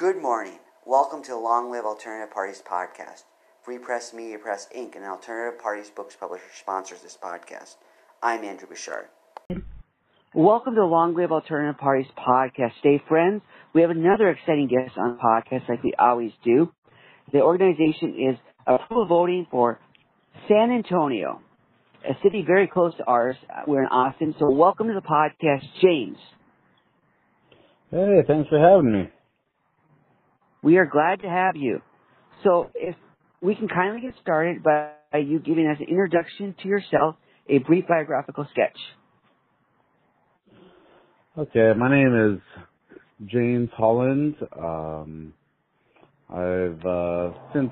Good morning. Welcome to the Long Live Alternative Parties podcast. Free Press Media Press Inc., an alternative parties books publisher, sponsors this podcast. I'm Andrew Bouchard. Welcome to the Long Live Alternative Parties podcast. Stay friends. We have another exciting guest on the podcast like we always do. The organization is approval voting for San Antonio, a city very close to ours. We're in Austin. So welcome to the podcast, James. Hey, thanks for having me. We are glad to have you. So if we can kindly get started by you giving us an introduction to yourself, a brief biographical sketch. Okay, my name is James Holland. Um, I've uh, since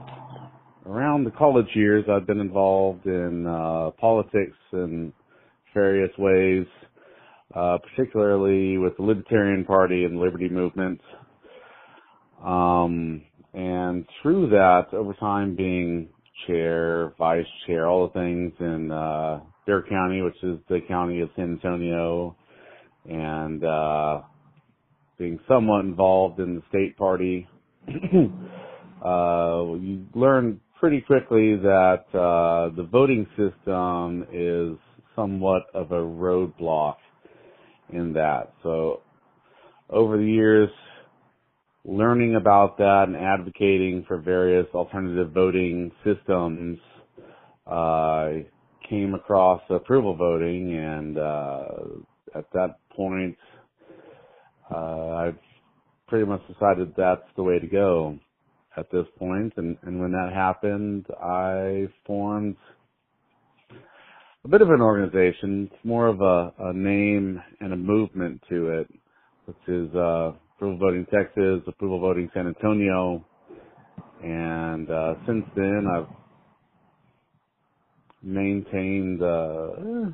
around the college years, I've been involved in uh, politics in various ways, uh, particularly with the Libertarian Party and Liberty Movement. Um, and through that, over time being chair, vice chair, all the things in uh, Bexar County, which is the county of San Antonio, and uh, being somewhat involved in the state party, uh, you learn pretty quickly that uh, the voting system is somewhat of a roadblock in that. So over the years, learning about that and advocating for various alternative voting systems, uh, came across approval voting, and uh, at that point, uh, I've pretty much decided that's the way to go at this point. And, and when that happened, I formed a bit of an organization. It's more of a, a name and a movement to it, which is uh, Approval Voting Texas, Approval Voting San Antonio. And uh, since then, I've maintained uh,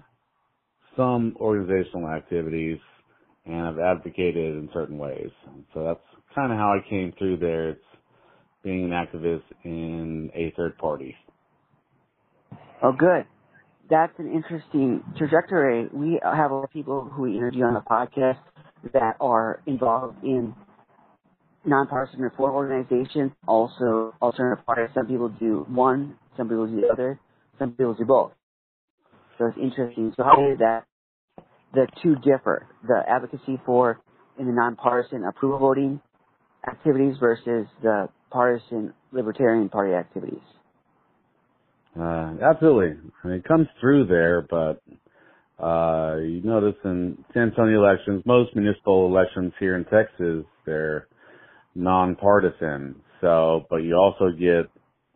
some organizational activities and I've advocated in certain ways. So that's kind of how I came through there. It's being an activist in a third party. Oh, good. That's an interesting trajectory. We have a lot of people who we interview on the podcast that are involved in nonpartisan reform organizations, also alternative parties. Some people do one, some people do the other, some people do both. So it's interesting. So how did that the two differ? The advocacy for in the nonpartisan approval voting activities versus the partisan Libertarian Party activities? Uh, absolutely. I mean, it comes through there, but uh, you notice in San Antonio elections, most municipal elections here in Texas, they're nonpartisan. So, but you also get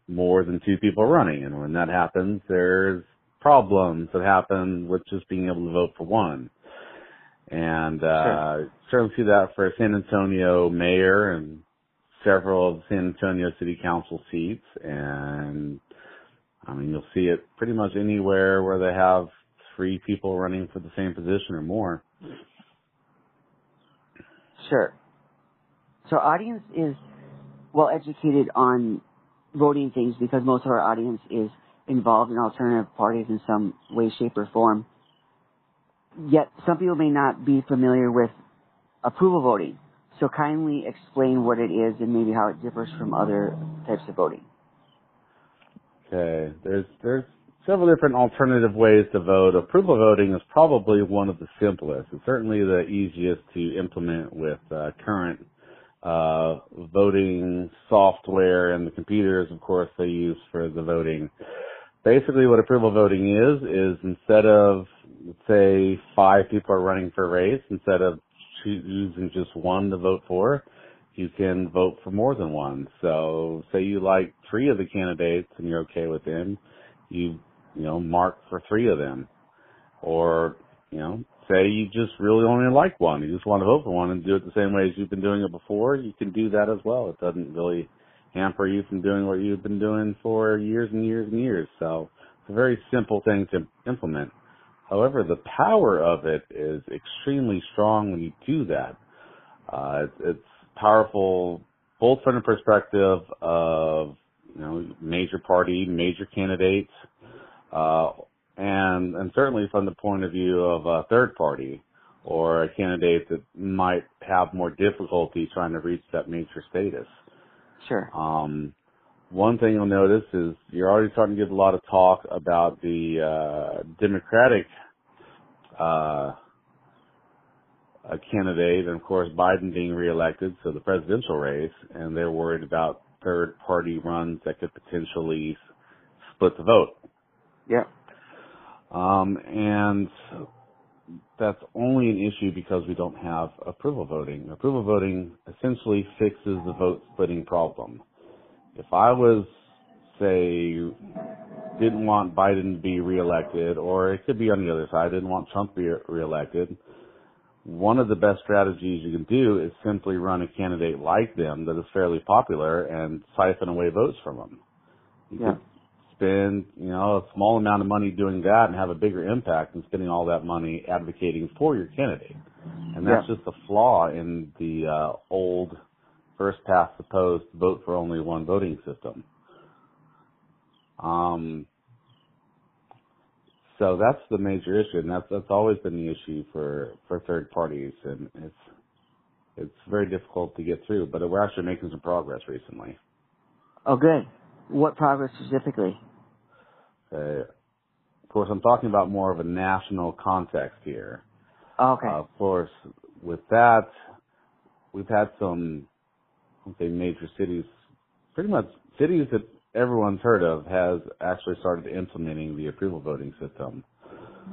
more than two people running, and when that happens, there's problems that happen with just being able to vote for one. And uh, sure. certainly see that for San Antonio mayor and several of San Antonio City Council seats, and I mean you'll see it pretty much anywhere where they have three people running for the same position or more. Sure. So audience is well educated on voting things because most of our audience is involved in alternative parties in some way, shape, or form. Yet some people may not be familiar with approval voting. So kindly explain what it is and maybe how it differs from other types of voting. Okay, there's there's several different alternative ways to vote. Approval voting is probably one of the simplest. It's certainly the easiest to implement with uh, current uh, voting software and the computers, of course, they use for the voting. Basically, what approval voting is is instead of say five people are running for a race, instead of choosing just one to vote for, you can vote for more than one. So say you like three of the candidates and you're okay with them, you, you know, mark for three of them. Or, you know, say you just really only like one. You just want to vote for one and do it the same way as you've been doing it before. You can do that as well. It doesn't really hamper you from doing what you've been doing for years and years and years. So it's a very simple thing to implement. However, the power of it is extremely strong when you do that. Uh, it's, it's powerful both from the perspective of you know major party, major candidates, uh, and and certainly from the point of view of a third party or a candidate that might have more difficulty trying to reach that major status. Sure. Um, one thing you'll notice is you're already starting to get a lot of talk about the uh, Democratic uh, uh candidate, and of course Biden being reelected, so the presidential race, and they're worried about third party runs that could potentially split the vote. Yeah. Um, and that's only an issue because we don't have approval voting. Approval voting essentially fixes the vote splitting problem. If I was, say, didn't want Biden to be reelected, or it could be on the other side, didn't want Trump to be reelected, one of the best strategies you can do is simply run a candidate like them that is fairly popular and siphon away votes from them. You yeah. could spend, you know, a small amount of money doing that and have a bigger impact than spending all that money advocating for your candidate. And that's yeah. just a flaw in the uh, old first past the post vote for only one voting system. Um, so that's the major issue, and that's that's always been the issue for for third parties, and it's it's very difficult to get through. But we're actually making some progress recently. Oh, good. What progress specifically? Uh, of course, I'm talking about more of a national context here. Oh, okay. Uh, of course, with that, we've had some, I'll say, major cities, pretty much cities that everyone's heard of, has actually started implementing the approval voting system.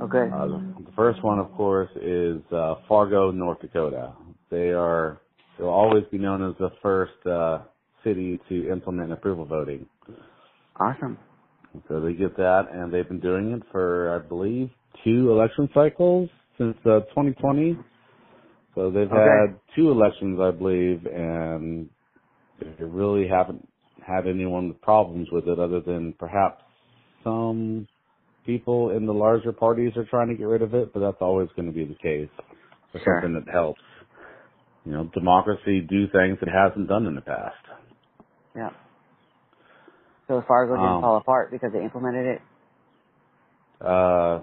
Okay. Uh, the first one, of course, is uh, Fargo, North Dakota. They are they'll always be known as the first uh, city to implement approval voting. Awesome. So they get that, and they've been doing it for, I believe, two election cycles since uh, 2020. So they've Okay. had two elections, I believe, and they really haven't had anyone with problems with it other than perhaps some people in the larger parties are trying to get rid of it, but that's always going to be the case for Sure. something that helps. You know, democracy do things it hasn't done in the past. Yeah. So Fargo didn't Um, fall apart because they implemented it. Uh,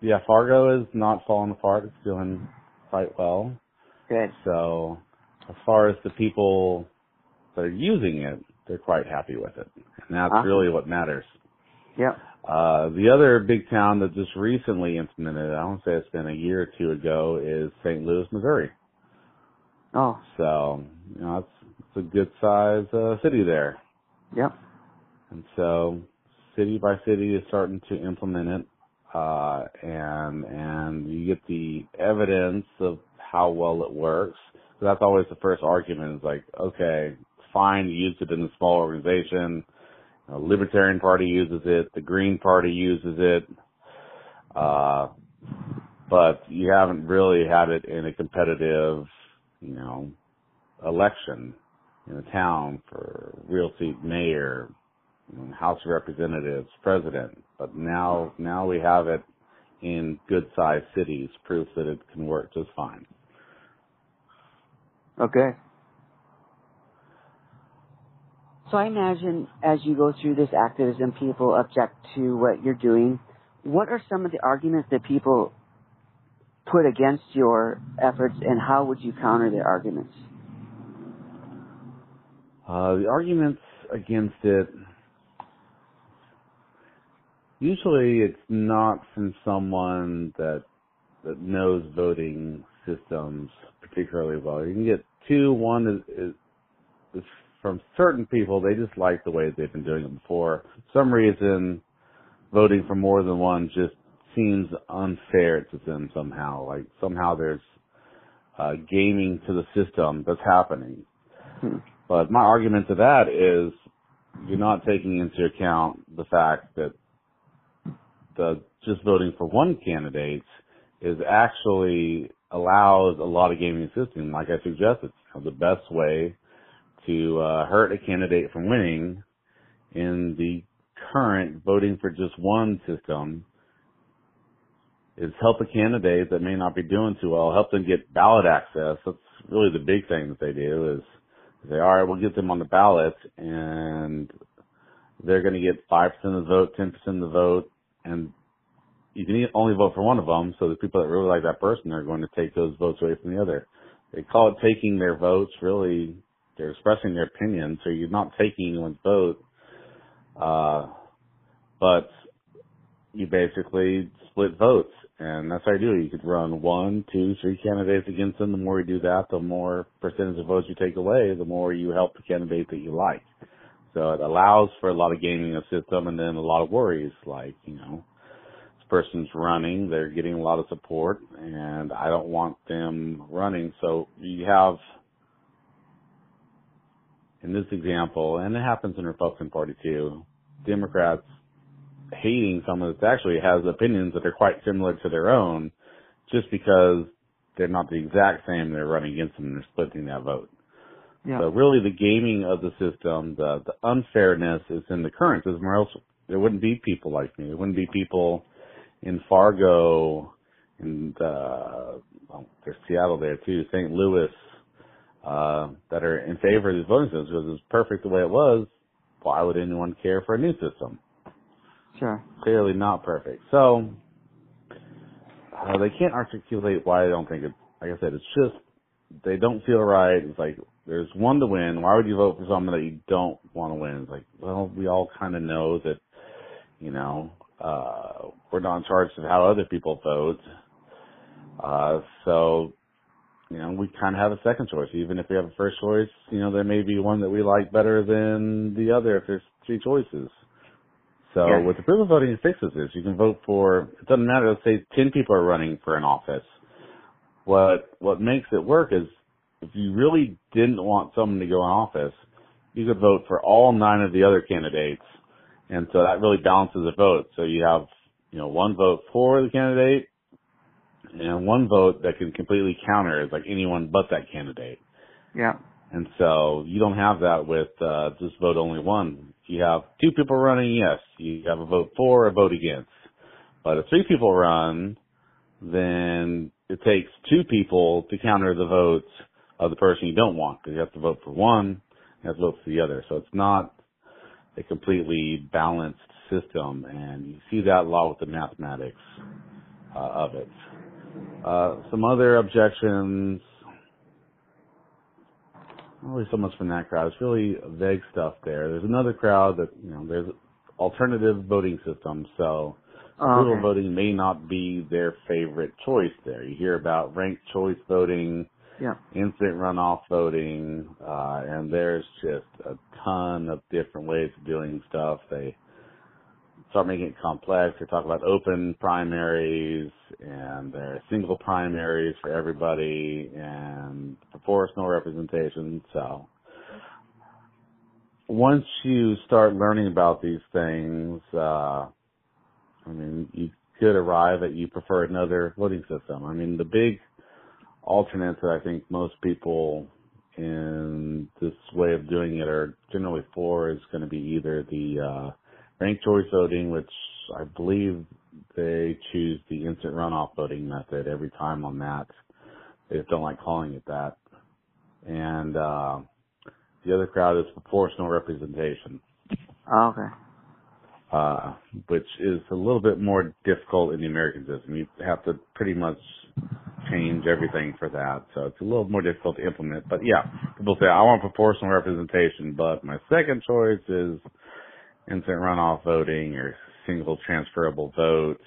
yeah, Fargo is not falling apart. It's doing quite well. Good. So as far as the people that are using it, they're quite happy with it. And that's Awesome. really what matters. Yep. Uh, the other big town that just recently implemented, it, I don't say it's been a year or two ago, is St. Louis, Missouri. Oh. So, you know, it's, it's a good size, uh, city there. Yep. And so city by city is starting to implement it. Uh, and, and you get the evidence of how well it works. So that's always the first argument is like, okay, fine, you used it in a small organization. Libertarian Party uses it. The Green Party uses it. Uh, but you haven't really had it in a competitive, you know, election in a town for real seat mayor, House of Representatives, president. But now, now we have it in good sized cities, proof that it can work just fine. Okay. So I imagine as you go through this activism, people object to what you're doing. What are some of the arguments that people put against your efforts, and how would you counter their arguments? Uh, the arguments against it, usually it's not from someone that, that knows voting systems particularly well. You can get two, one is, is, is from certain people, they just like the way they've been doing it before. For some reason, voting for more than one just seems unfair to them somehow. Like somehow there's uh, gaming to the system that's happening. Hmm. But my argument to that is you're not taking into account the fact that the just voting for one candidate is actually allows a lot of gaming system. Like I suggested, the best way to uh, hurt a candidate from winning in the current voting for just one system is help a candidate that may not be doing too well, help them get ballot access. That's really the big thing that they do is they all right, we'll get them on the ballot and they're going to get 5% of the vote, 10% of the vote, and you can only vote for one of them. So the people that really like that person are going to take those votes away from the other. They call it taking their votes. Really, they're expressing their opinion. So you're not taking anyone's vote, uh, but you basically split votes. And that's how you do it. You could run one, two, three candidates against them. The more you do that, the more percentage of votes you take away, the more you help the candidate that you like. So it allows for a lot of gaming of system and then a lot of worries like, you know, this person's running, they're getting a lot of support and I don't want them running. So you have, in this example, and it happens in Republican Party too, Democrats hating someone that actually has opinions that are quite similar to their own just because they're not the exact same, they're running against them and they're splitting that vote. Yeah. So really the gaming of the system, the, the unfairness is in the current system or else there wouldn't be people like me. There wouldn't be people in Fargo and, uh, well, there's Seattle there too, St. Louis, uh, that are in favor of these voting systems because it's perfect the way it was. Why would anyone care for a new system? Sure. Clearly not perfect. So, uh, they can't articulate why they don't think it's, like I said, it's just, they don't feel right. It's like, there's one to win. Why would you vote for someone that you don't want to win? It's like, well, we all kind of know that, you know, uh, we're not in charge of how other people vote. Uh, so, you know, we kind of have a second choice. Even if we have a first choice, you know, there may be one that we like better than the other if there's three choices. So yeah. with approval voting, fixes this. You can vote for, it doesn't matter, let's say 10 people are running for an office. What, what makes it work is if you really didn't want someone to go in office, you could vote for all nine of the other candidates. And so that really balances the vote. So you have, you know, one vote for the candidate and one vote that can completely counter is like anyone but that candidate. Yeah. And so you don't have that with uh just vote only one. If you have two people running, yes, you have a vote for, a vote against. But if three people run, then it takes two people to counter the votes of the person you don't want because you have to vote for one, you have to vote for the other. So it's not a completely balanced system, and you see that a lot with the mathematics uh, of it. Uh, some other objections. Not really so much from that crowd. It's really vague stuff there. There's another crowd that you know. There's alternative voting systems, so oh, okay. voting may not be their favorite choice. There, you hear about ranked choice voting yeah. instant runoff voting, uh, and there's just a ton of different ways of doing stuff. They start making it complex. They talk about open primaries and there are single primaries for everybody and proportional representation. So once you start learning about these things, uh, I mean, you could arrive at you prefer another voting system. I mean, the big alternates that I think most people in this way of doing it are generally for is going to be either the uh, ranked choice voting, which I believe they choose the instant runoff voting method every time on that. They just don't like calling it that. And uh, the other crowd is proportional representation. Oh, okay. Uh, which is a little bit more difficult in the American system. You have to pretty much change everything for that. So it's a little more difficult to implement. But yeah, people say, I want proportional representation, but my second choice is instant runoff voting or single transferable votes.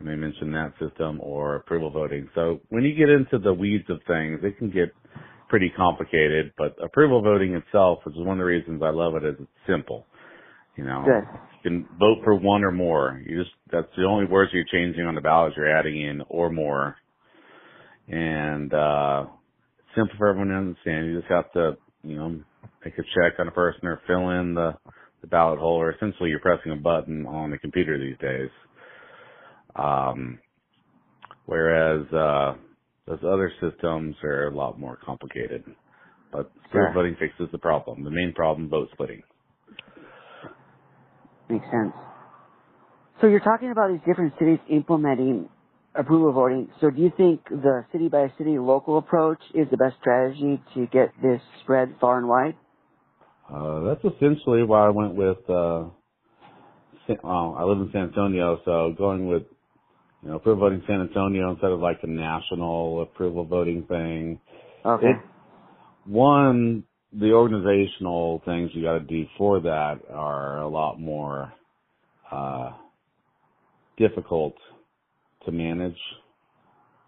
I may mention that system or approval voting. So when you get into the weeds of things, it can get pretty complicated, but approval voting itself, which is one of the reasons I love it, is it's simple. You know, Good. you can vote for one or more. You just, that's the only words you're changing on the ballot you're adding in or more and uh simple for everyone to understand. You just have to, you know, make a check on a person or fill in the, the ballot hole, or essentially you're pressing a button on the computer these days. Um, whereas uh, those other systems are a lot more complicated. But sure. voting fixes the problem. The main problem, vote splitting. Makes sense. So you're talking about these different cities implementing approval voting. So do you think the city by city local approach is the best strategy to get this spread far and wide? Uh, that's essentially why I went with, uh, well, I live in San Antonio, so going with you know, approval voting San Antonio instead of like a national approval voting thing. Okay. It, one, the organizational things you got to do for that are a lot more uh, difficult to manage.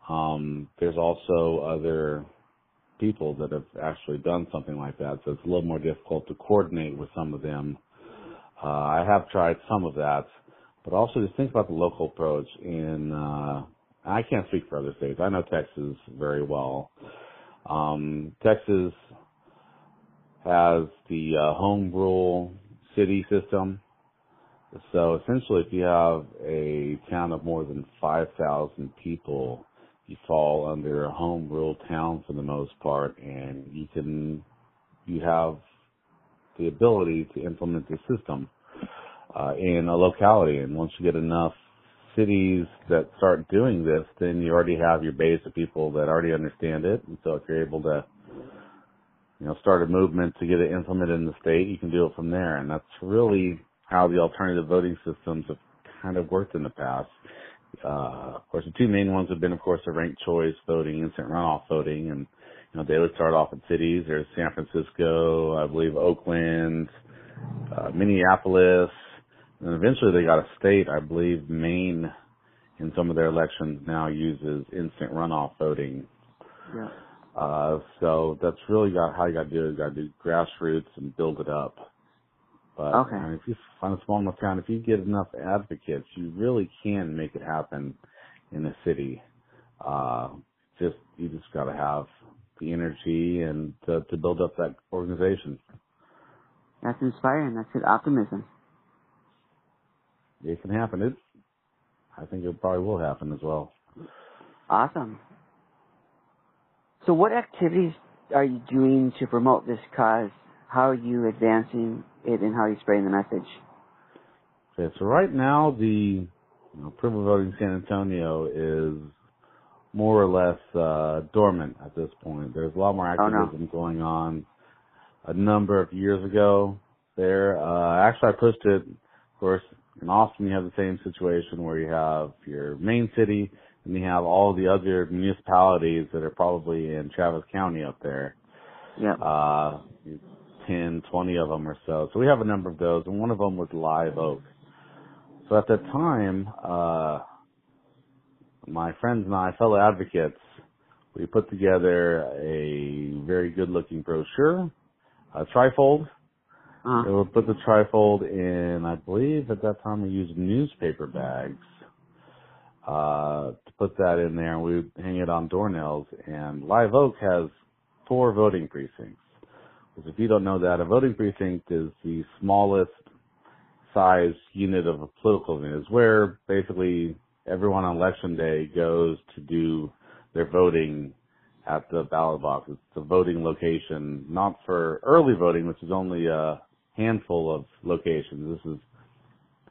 Um, there's also other people that have actually done something like that, so it's a little more difficult to coordinate with some of them. Uh, I have tried some of that, but also just think about the local approach. In uh, I can't speak for other states. I know Texas very well. Um, Texas has the uh, home rule city system. So essentially, if you have a town of more than 5,000 people, you fall under a home rule town for the most part, and you can you have the ability to implement the system uh, in a locality. And once you get enough cities that start doing this, then you already have your base of people that already understand it. And so if you're able to, you know, start a movement to get it implemented in the state, you can do it from there. And that's really how the alternative voting systems have kind of worked in the past. Uh, of course, the two main ones have been, of course, the ranked choice voting, instant runoff voting, and you know they would start off in cities. There's San Francisco, I believe Oakland, uh, Minneapolis, and eventually they got a state. I believe Maine, in some of their elections now uses instant runoff voting. Yeah. Uh, so that's really got how you got to do it. You got to do grassroots and build it up. But Okay. I mean, if you find a small enough town, if you get enough advocates, you really can make it happen in a city. Uh, just you just got to have the energy and to, to build up that organization. That's inspiring. That's good optimism. It can happen. It, I think it probably will happen as well. Awesome. So, what activities are you doing to promote this cause? How are you advancing it, and how are you spreading the message? Okay, so right now the you know, approval voting San Antonio is more or less uh, dormant at this point. There's a lot more Oh, no. activism going on. A number of years ago, there uh, actually I pushed it. Of course, in Austin you have the same situation where you have your main city and you have all the other municipalities that are probably in Travis County up there Yeah. uh, 10, 20 of them or so. So we have a number of those, and one of them was Live Oak. So at that time, uh, my friends and I, fellow advocates, we put together a very good looking brochure, a trifold. Uh, We would put the trifold in, I believe at that time we used newspaper bags, uh, to put that in there and we would hang it on doornails. And Live Oak has four voting precincts. Because if you don't know that, a voting precinct is the smallest size unit of a political unit. It's where basically everyone on election day goes to do their voting at the ballot box. It's the voting location, not for early voting, which is only a handful of locations. This is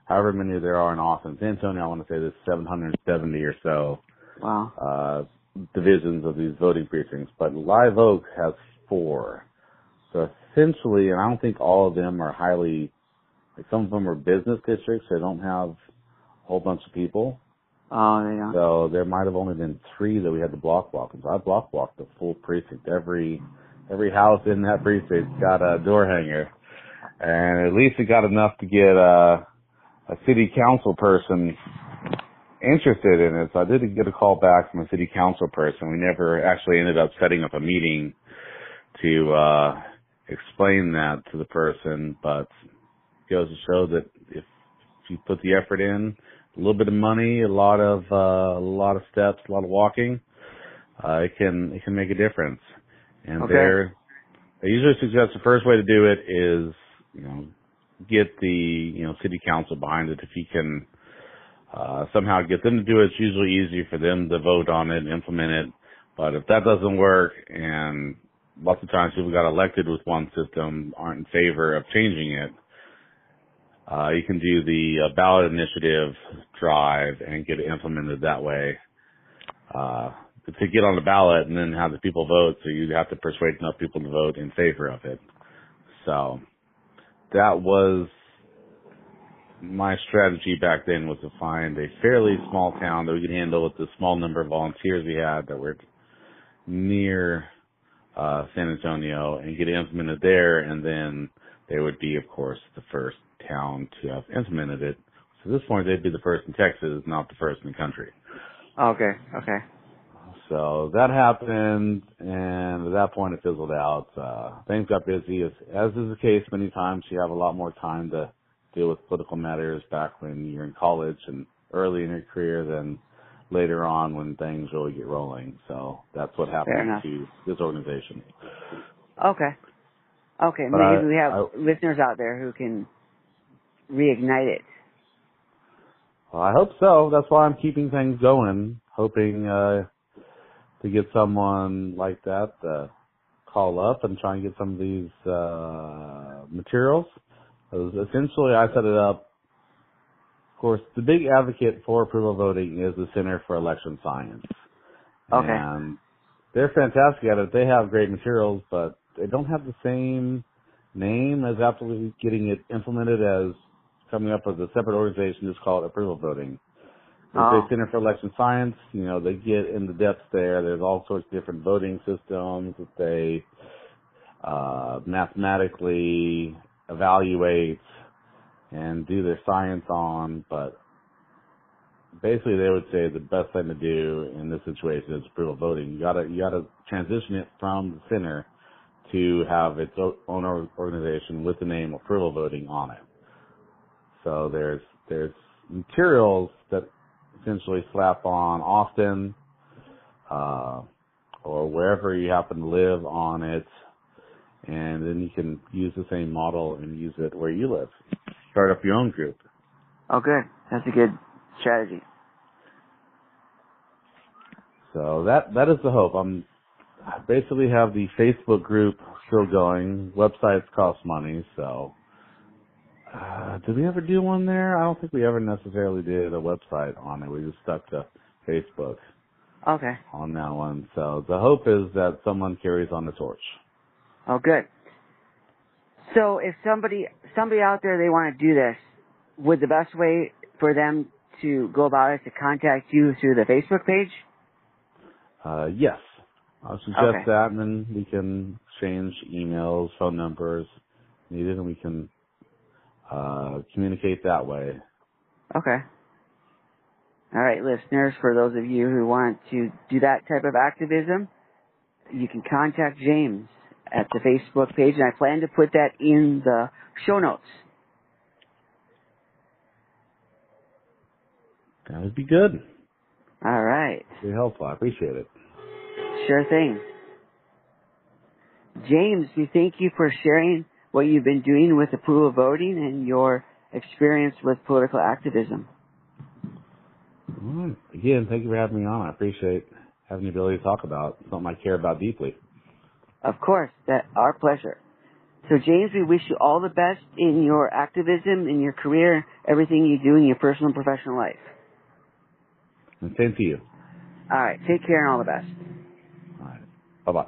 however many there are in Austin. San Antonio, I want to say there's 770 or so wow. uh, divisions of these voting precincts, but Live Oak has four. So essentially, and I don't think all of them are highly, like some of them are business districts, they don't have a whole bunch of people. Oh, don't. So there might have only been three that we had to block walk. And so I block walked the full precinct. Every, every house in that precinct got a door hanger. And at least it got enough to get, uh, a city council person interested in it. So I did get a call back from a city council person. We never actually ended up setting up a meeting to uh explain that to the person, but it goes to show that if you put the effort in, a little bit of money, a lot of uh a lot of steps, a lot of walking, uh it can it can make a difference. And Okay. they're they usually suggest the first way to do it is, you know, get the, you know, city council behind it if you can uh, somehow get them to do it. It's usually easy for them to vote on it and implement it. But if that doesn't work, and lots of times people got elected with one system aren't in favor of changing it, uh, you can do the uh, ballot initiative drive and get it implemented that way. Uh, to get on the ballot and then have the people vote, so you have to persuade enough people to vote in favor of it. So that was my strategy back then was to find a fairly small town that we could handle with the small number of volunteers we had that were near uh, San Antonio and get it implemented there, and then they would be, of course, the first town to have implemented it. So at this point, they'd be the first in Texas, not the first in the country. Okay, okay. So that happened, and at that point, it fizzled out. Uh, things got busy, as, as is the case many times. You have a lot more time to deal with political matters back when you're in college and early in your career than later on when things really get rolling. So that's what happened to this organization. Okay. Okay. But Maybe I, we have I, listeners out there who can reignite it. Well, I hope so. That's why I'm keeping things going, hoping uh, to get someone like that to call up and try and get some of these uh, materials. Essentially, I set it up of course, the big advocate for approval voting is the Center for Election Science. Okay. And they're fantastic at it. They have great materials, but they don't have the same name as actually getting it implemented as coming up with a separate organization just called approval voting. Oh. They Center for Election Science, you know, they get in the depths there. There's all sorts of different voting systems that they uh, mathematically evaluate and do their science on, but basically they would say the best thing to do in this situation is approval voting. You gotta, you gotta transition it from the center to have its own organization with the name approval voting on it. So there's, there's materials that essentially slap on Austin, uh, or wherever you happen to live on it, and then you can use the same model and use it where you live start up your own group. Oh, good. That's a good strategy. So that that is the hope. I'm I basically have the Facebook group still going. Websites cost money, so uh, did we ever do one there? I don't think we ever necessarily did a website on it. We just stuck to Facebook. Okay. On that one. So the hope is that someone carries on the torch. Oh, good. So if somebody somebody out there they want to do this, would the best way for them to go about it to contact you through the Facebook page? Uh, yes, I'll suggest okay. that, and then we can exchange emails, phone numbers needed, and we can uh, communicate that way. Okay. All right, listeners, for those of you who want to do that type of activism, you can contact James at the Facebook page, and I plan to put that in the show notes. That would be good. All right. Very helpful. I appreciate it. Sure thing. James, we thank you for sharing what you've been doing with approval voting and your experience with political activism. Again, thank you for having me on. I appreciate having the ability to talk about something I care about deeply. Of course, that our pleasure. So James, we wish you all the best in your activism, in your career, everything you do in your personal and professional life. And same to you. All right. Take care and all the best. All right. Bye bye.